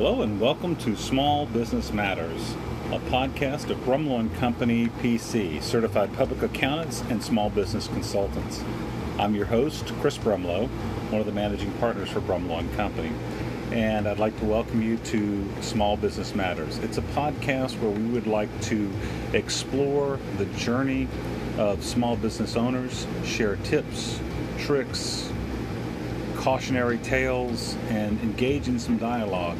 Hello and welcome to Small Business Matters, a podcast of Brumlow and Company PC, certified public accountants and small business consultants. I'm your host, Chris Brumlow, one of the managing partners for Brumlow and Company, and I'd like to welcome you to Small Business Matters. It's a podcast where we would like to explore the journey of small business owners, share tips, tricks, cautionary tales, and engage in some dialogue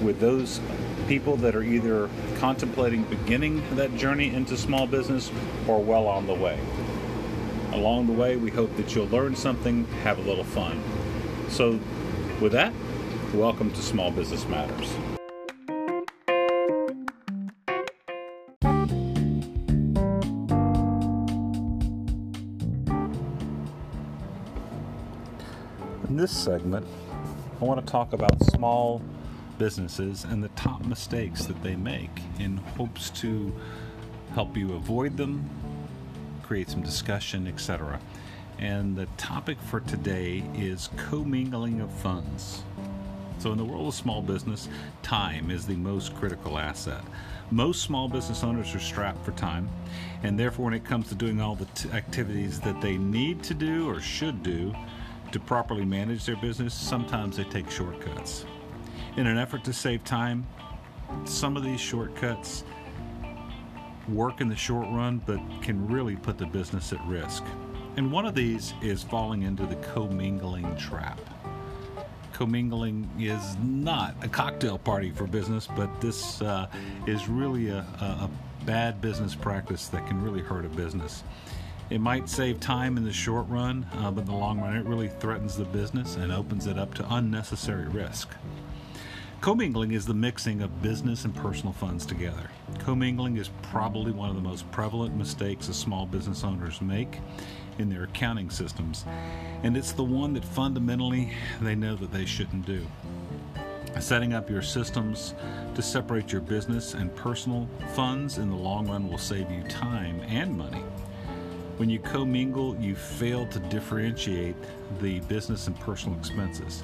with those people that are either contemplating beginning that journey into small business or well on the way. Along the way, we hope that you'll learn something, have a little fun. So, with that, welcome to Small Business Matters. In this segment, I want to talk about small businesses and the top mistakes that they make in hopes to help you avoid them, create some discussion, etc. And the topic for today is commingling of funds. So, in the world of small business, time is the most critical asset. Most small business owners are strapped for time, and therefore, when it comes to doing all the t- activities that they need to do or should do to properly manage their business, sometimes they take shortcuts. In an effort to save time, some of these shortcuts work in the short run but can really put the business at risk. And one of these is falling into the commingling trap. Commingling is not a cocktail party for business, but this uh, is really a, a, bad business practice that can really hurt a business. It might save time in the short run, uh, but in the long run, it really threatens the business and opens it up to unnecessary risk. Commingling is the mixing of business and personal funds together. Commingling is probably one of the most prevalent mistakes that small business owners make in their accounting systems, and it's the one that fundamentally they know that they shouldn't do. Setting up your systems to separate your business and personal funds in the long run will save you time and money. When you commingle, you fail to differentiate the business and personal expenses.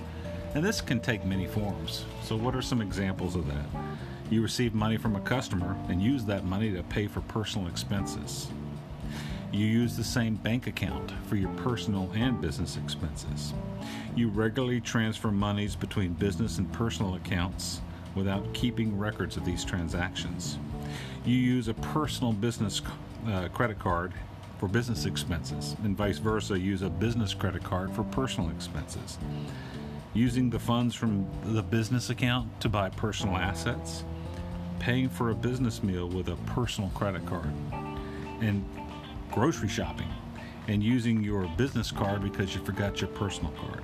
And this can take many forms. So, what are some examples of that? You receive money from a customer and use that money to pay for personal expenses. You use the same bank account for your personal and business expenses. You regularly transfer monies between business and personal accounts without keeping records of these transactions. You use a personal business uh, credit card for business expenses, and vice versa, use a business credit card for personal expenses using the funds from the business account to buy personal assets, paying for a business meal with a personal credit card, and grocery shopping, and using your business card because you forgot your personal card.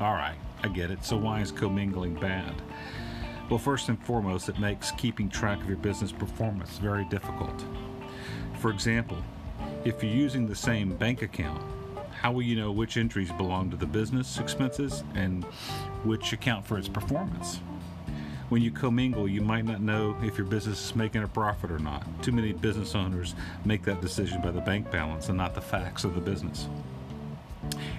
All right, I get it. So, why is commingling bad? Well, first and foremost, it makes keeping track of your business performance very difficult. For example, if you're using the same bank account, how will you know which entries belong to the business expenses and which account for its performance? When you commingle, you might not know if your business is making a profit or not. Too many business owners make that decision by the bank balance and not the facts of the business.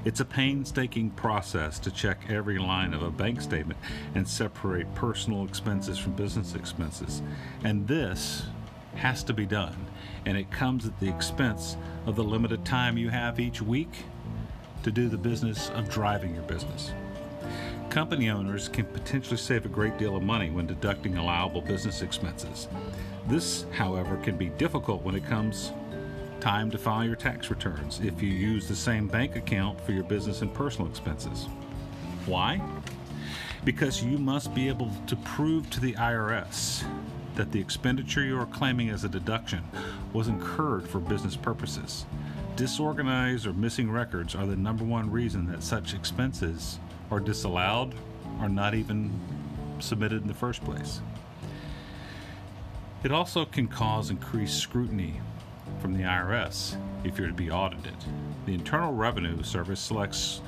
It's a painstaking process to check every line of a bank statement and separate personal expenses from business expenses. And this has to be done, and it comes at the expense of the limited time you have each week to do the business of driving your business. Company owners can potentially save a great deal of money when deducting allowable business expenses. This, however, can be difficult when it comes time to file your tax returns if you use the same bank account for your business and personal expenses. Why? Because you must be able to prove to the IRS that the expenditure you are claiming as a deduction was incurred for business purposes. Disorganized or missing records are the number one reason that such expenses are disallowed or not even submitted in the first place. It also can cause increased scrutiny from the IRS if you're to be audited. The Internal Revenue Service selects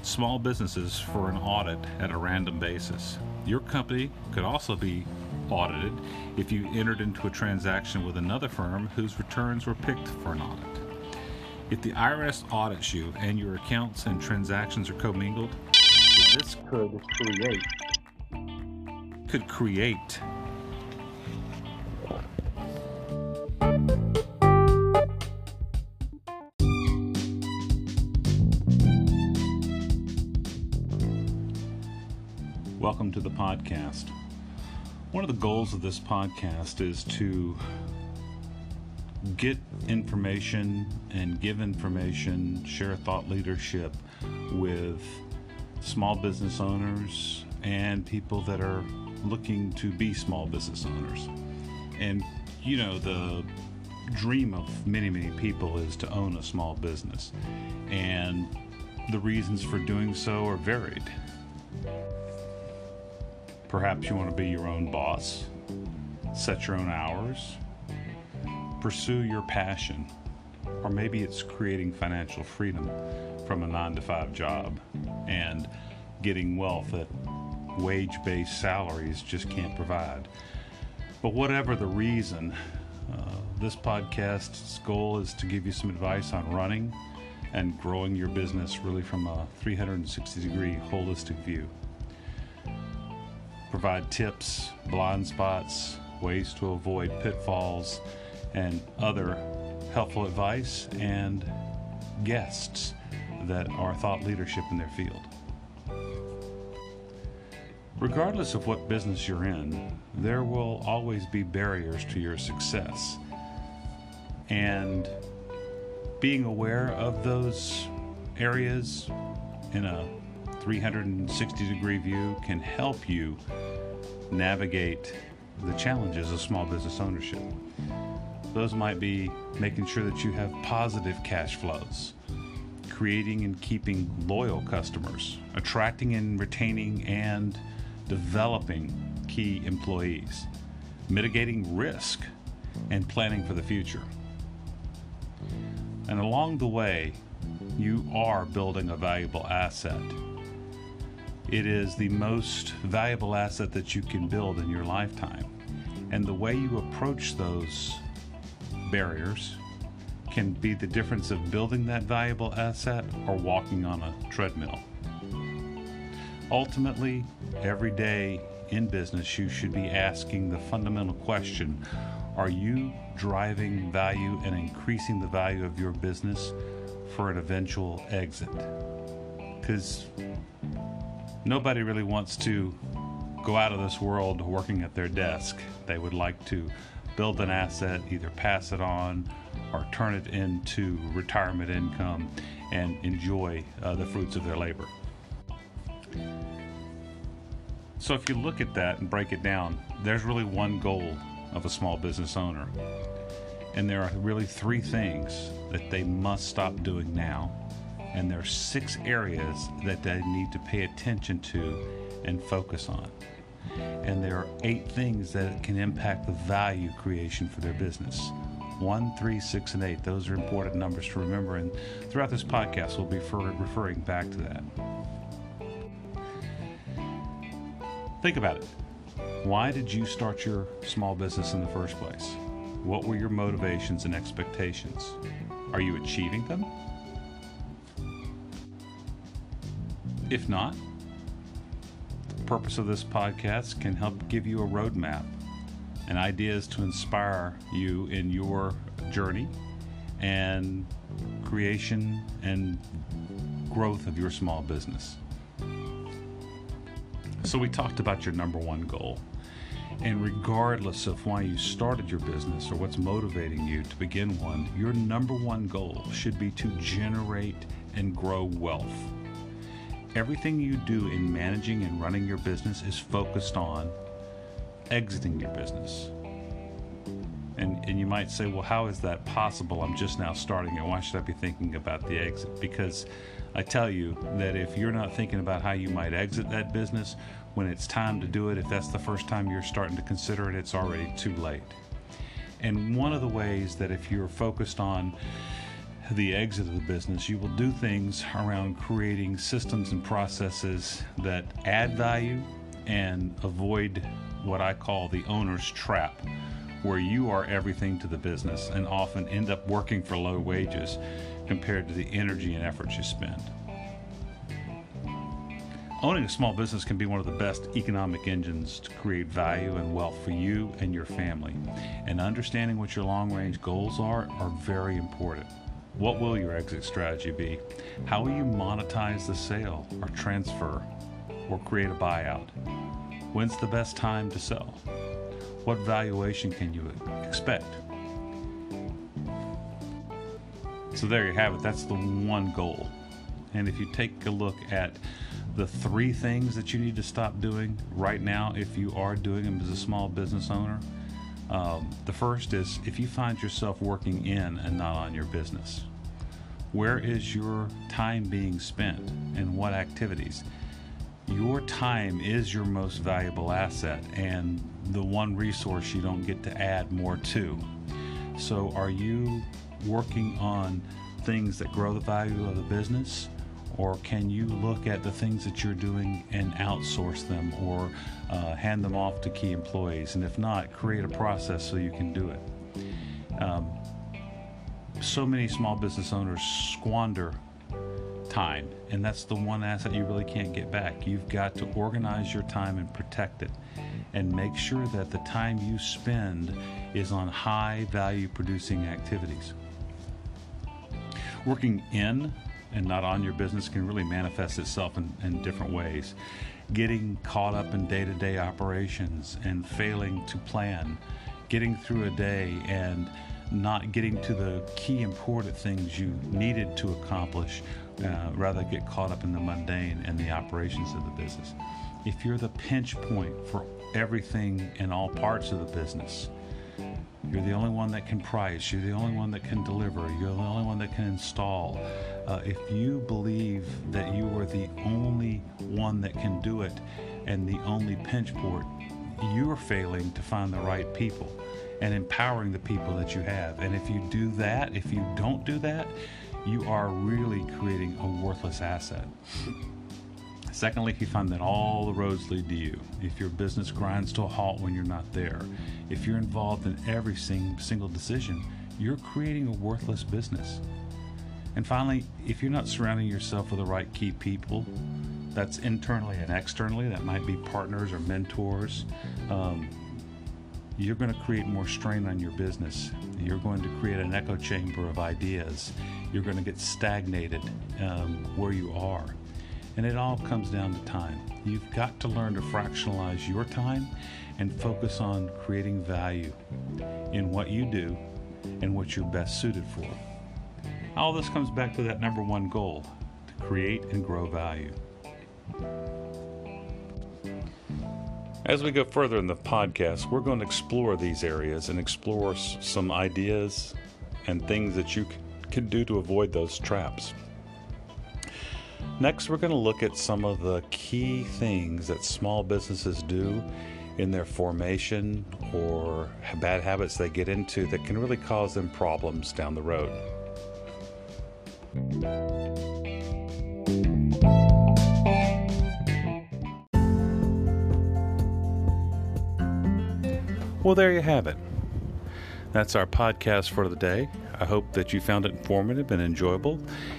small businesses for an audit at a random basis. Your company could also be audited if you entered into a transaction with another firm whose returns were picked for an audit. If the IRS audits you and your accounts and transactions are commingled, this could create could create Welcome to the podcast. One of the goals of this podcast is to get information and give information, share thought leadership with small business owners and people that are looking to be small business owners. And, you know, the dream of many, many people is to own a small business. And the reasons for doing so are varied. Perhaps you want to be your own boss, set your own hours, pursue your passion, or maybe it's creating financial freedom from a nine to five job and getting wealth that wage based salaries just can't provide. But whatever the reason, uh, this podcast's goal is to give you some advice on running and growing your business really from a 360 degree holistic view provide tips, blind spots, ways to avoid pitfalls, and other helpful advice and guests that are thought leadership in their field. Regardless of what business you're in, there will always be barriers to your success. And being aware of those areas in a 360 degree view can help you navigate the challenges of small business ownership. Those might be making sure that you have positive cash flows, creating and keeping loyal customers, attracting and retaining and developing key employees, mitigating risk, and planning for the future. And along the way, you are building a valuable asset it is the most valuable asset that you can build in your lifetime. And the way you approach those barriers can be the difference of building that valuable asset or walking on a treadmill. Ultimately, every day in business, you should be asking the fundamental question Are you driving value and increasing the value of your business for an eventual exit? Because nobody really wants to go out of this world working at their desk. They would like to build an asset, either pass it on or turn it into retirement income and enjoy uh, the fruits of their labor. So, if you look at that and break it down, there's really one goal of a small business owner. And there are really three things that they must stop doing now and there are six areas that they need to pay attention to and focus on. And there are eight things that can impact the value creation for their business. One, three, six, and eight. Those are important numbers to remember. And throughout this podcast, we'll be referring back to that. Think about it. Why did you start your small business in the first place? What were your motivations and expectations? Are you achieving them? If not, the purpose of this podcast can help give you a roadmap and ideas to inspire you in your journey and creation and growth of your small business. So, we talked about your number one goal. And regardless of why you started your business or what's motivating you to begin one, your number one goal should be to generate and grow wealth. Everything you do in managing and running your business is focused on exiting your business. And, and you might say, well, how is that possible? I'm just now starting it. Why should I be thinking about the exit? Because I tell you that if you're not thinking about how you might exit that business, when it's time to do it, if that's the first time you're starting to consider it, it's already too late. And one of the ways that if you're focused on the exit of the business, you will do things around creating systems and processes that add value and avoid what I call the owner's trap, where you are everything to the business and often end up working for low wages compared to the energy and effort you spend. Owning a small business can be one of the best economic engines to create value and wealth for you and your family. And understanding what your long range goals are are very important. What will your exit strategy be? How will you monetize the sale or transfer or create a buyout? When's the best time to sell? What valuation can you expect? So there you have it. That's the one goal. And if you take a look at the three things that you need to stop doing right now if you are doing them as a small business owner. Um, the first is if you find yourself working in and not on your business, where is your time being spent and what activities? Your time is your most valuable asset and the one resource you don't get to add more to. So, are you working on things that grow the value of the business? Or can you look at the things that you're doing and outsource them or uh, hand them off to key employees? And if not, create a process so you can do it. Um, so many small business owners squander time, and that's the one asset you really can't get back. You've got to organize your time and protect it, and make sure that the time you spend is on high value producing activities. Working in and not on your business can really manifest itself in, in different ways. Getting caught up in day to day operations and failing to plan, getting through a day and not getting to the key important things you needed to accomplish, uh, rather get caught up in the mundane and the operations of the business. If you're the pinch point for everything in all parts of the business, you're the only one that can price. You're the only one that can deliver. You're the only one that can install. Uh, if you believe that you are the only one that can do it and the only pinch point, you're failing to find the right people and empowering the people that you have. And if you do that, if you don't do that, you are really creating a worthless asset. Secondly, if you find that all the roads lead to you, if your business grinds to a halt when you're not there, if you're involved in every single decision, you're creating a worthless business. And finally, if you're not surrounding yourself with the right key people, that's internally and externally, that might be partners or mentors, um, you're going to create more strain on your business. You're going to create an echo chamber of ideas. You're going to get stagnated um, where you are. And it all comes down to time. You've got to learn to fractionalize your time and focus on creating value in what you do and what you're best suited for. All this comes back to that number one goal to create and grow value. As we go further in the podcast, we're going to explore these areas and explore some ideas and things that you can do to avoid those traps. Next, we're going to look at some of the key things that small businesses do in their formation or bad habits they get into that can really cause them problems down the road. Well, there you have it. That's our podcast for the day. I hope that you found it informative and enjoyable,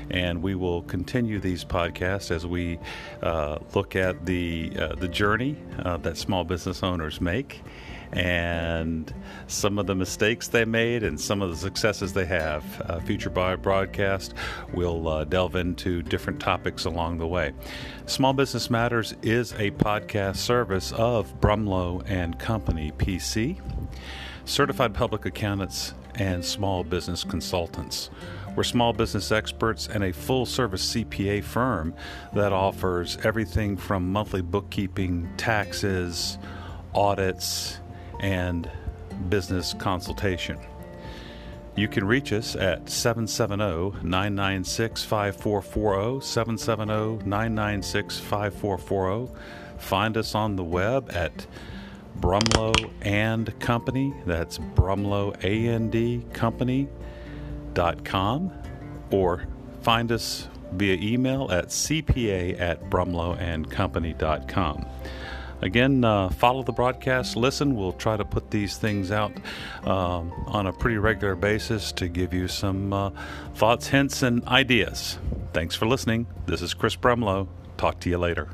and we will continue these podcasts as we uh, look at the uh, the journey uh, that small business owners make, and some of the mistakes they made, and some of the successes they have. Uh, future broadcast will uh, delve into different topics along the way. Small Business Matters is a podcast service of Brumlow and Company PC certified public accountants and small business consultants. We're small business experts and a full service CPA firm that offers everything from monthly bookkeeping, taxes, audits, and business consultation. You can reach us at 770 996 5440. 770 996 5440. Find us on the web at Brumlow and Company. That's Brumlow and Company.com or find us via email at cpa at brumlowandcompany.com. Again, uh, follow the broadcast, listen. We'll try to put these things out um, on a pretty regular basis to give you some uh, thoughts, hints, and ideas. Thanks for listening. This is Chris Brumlow. Talk to you later.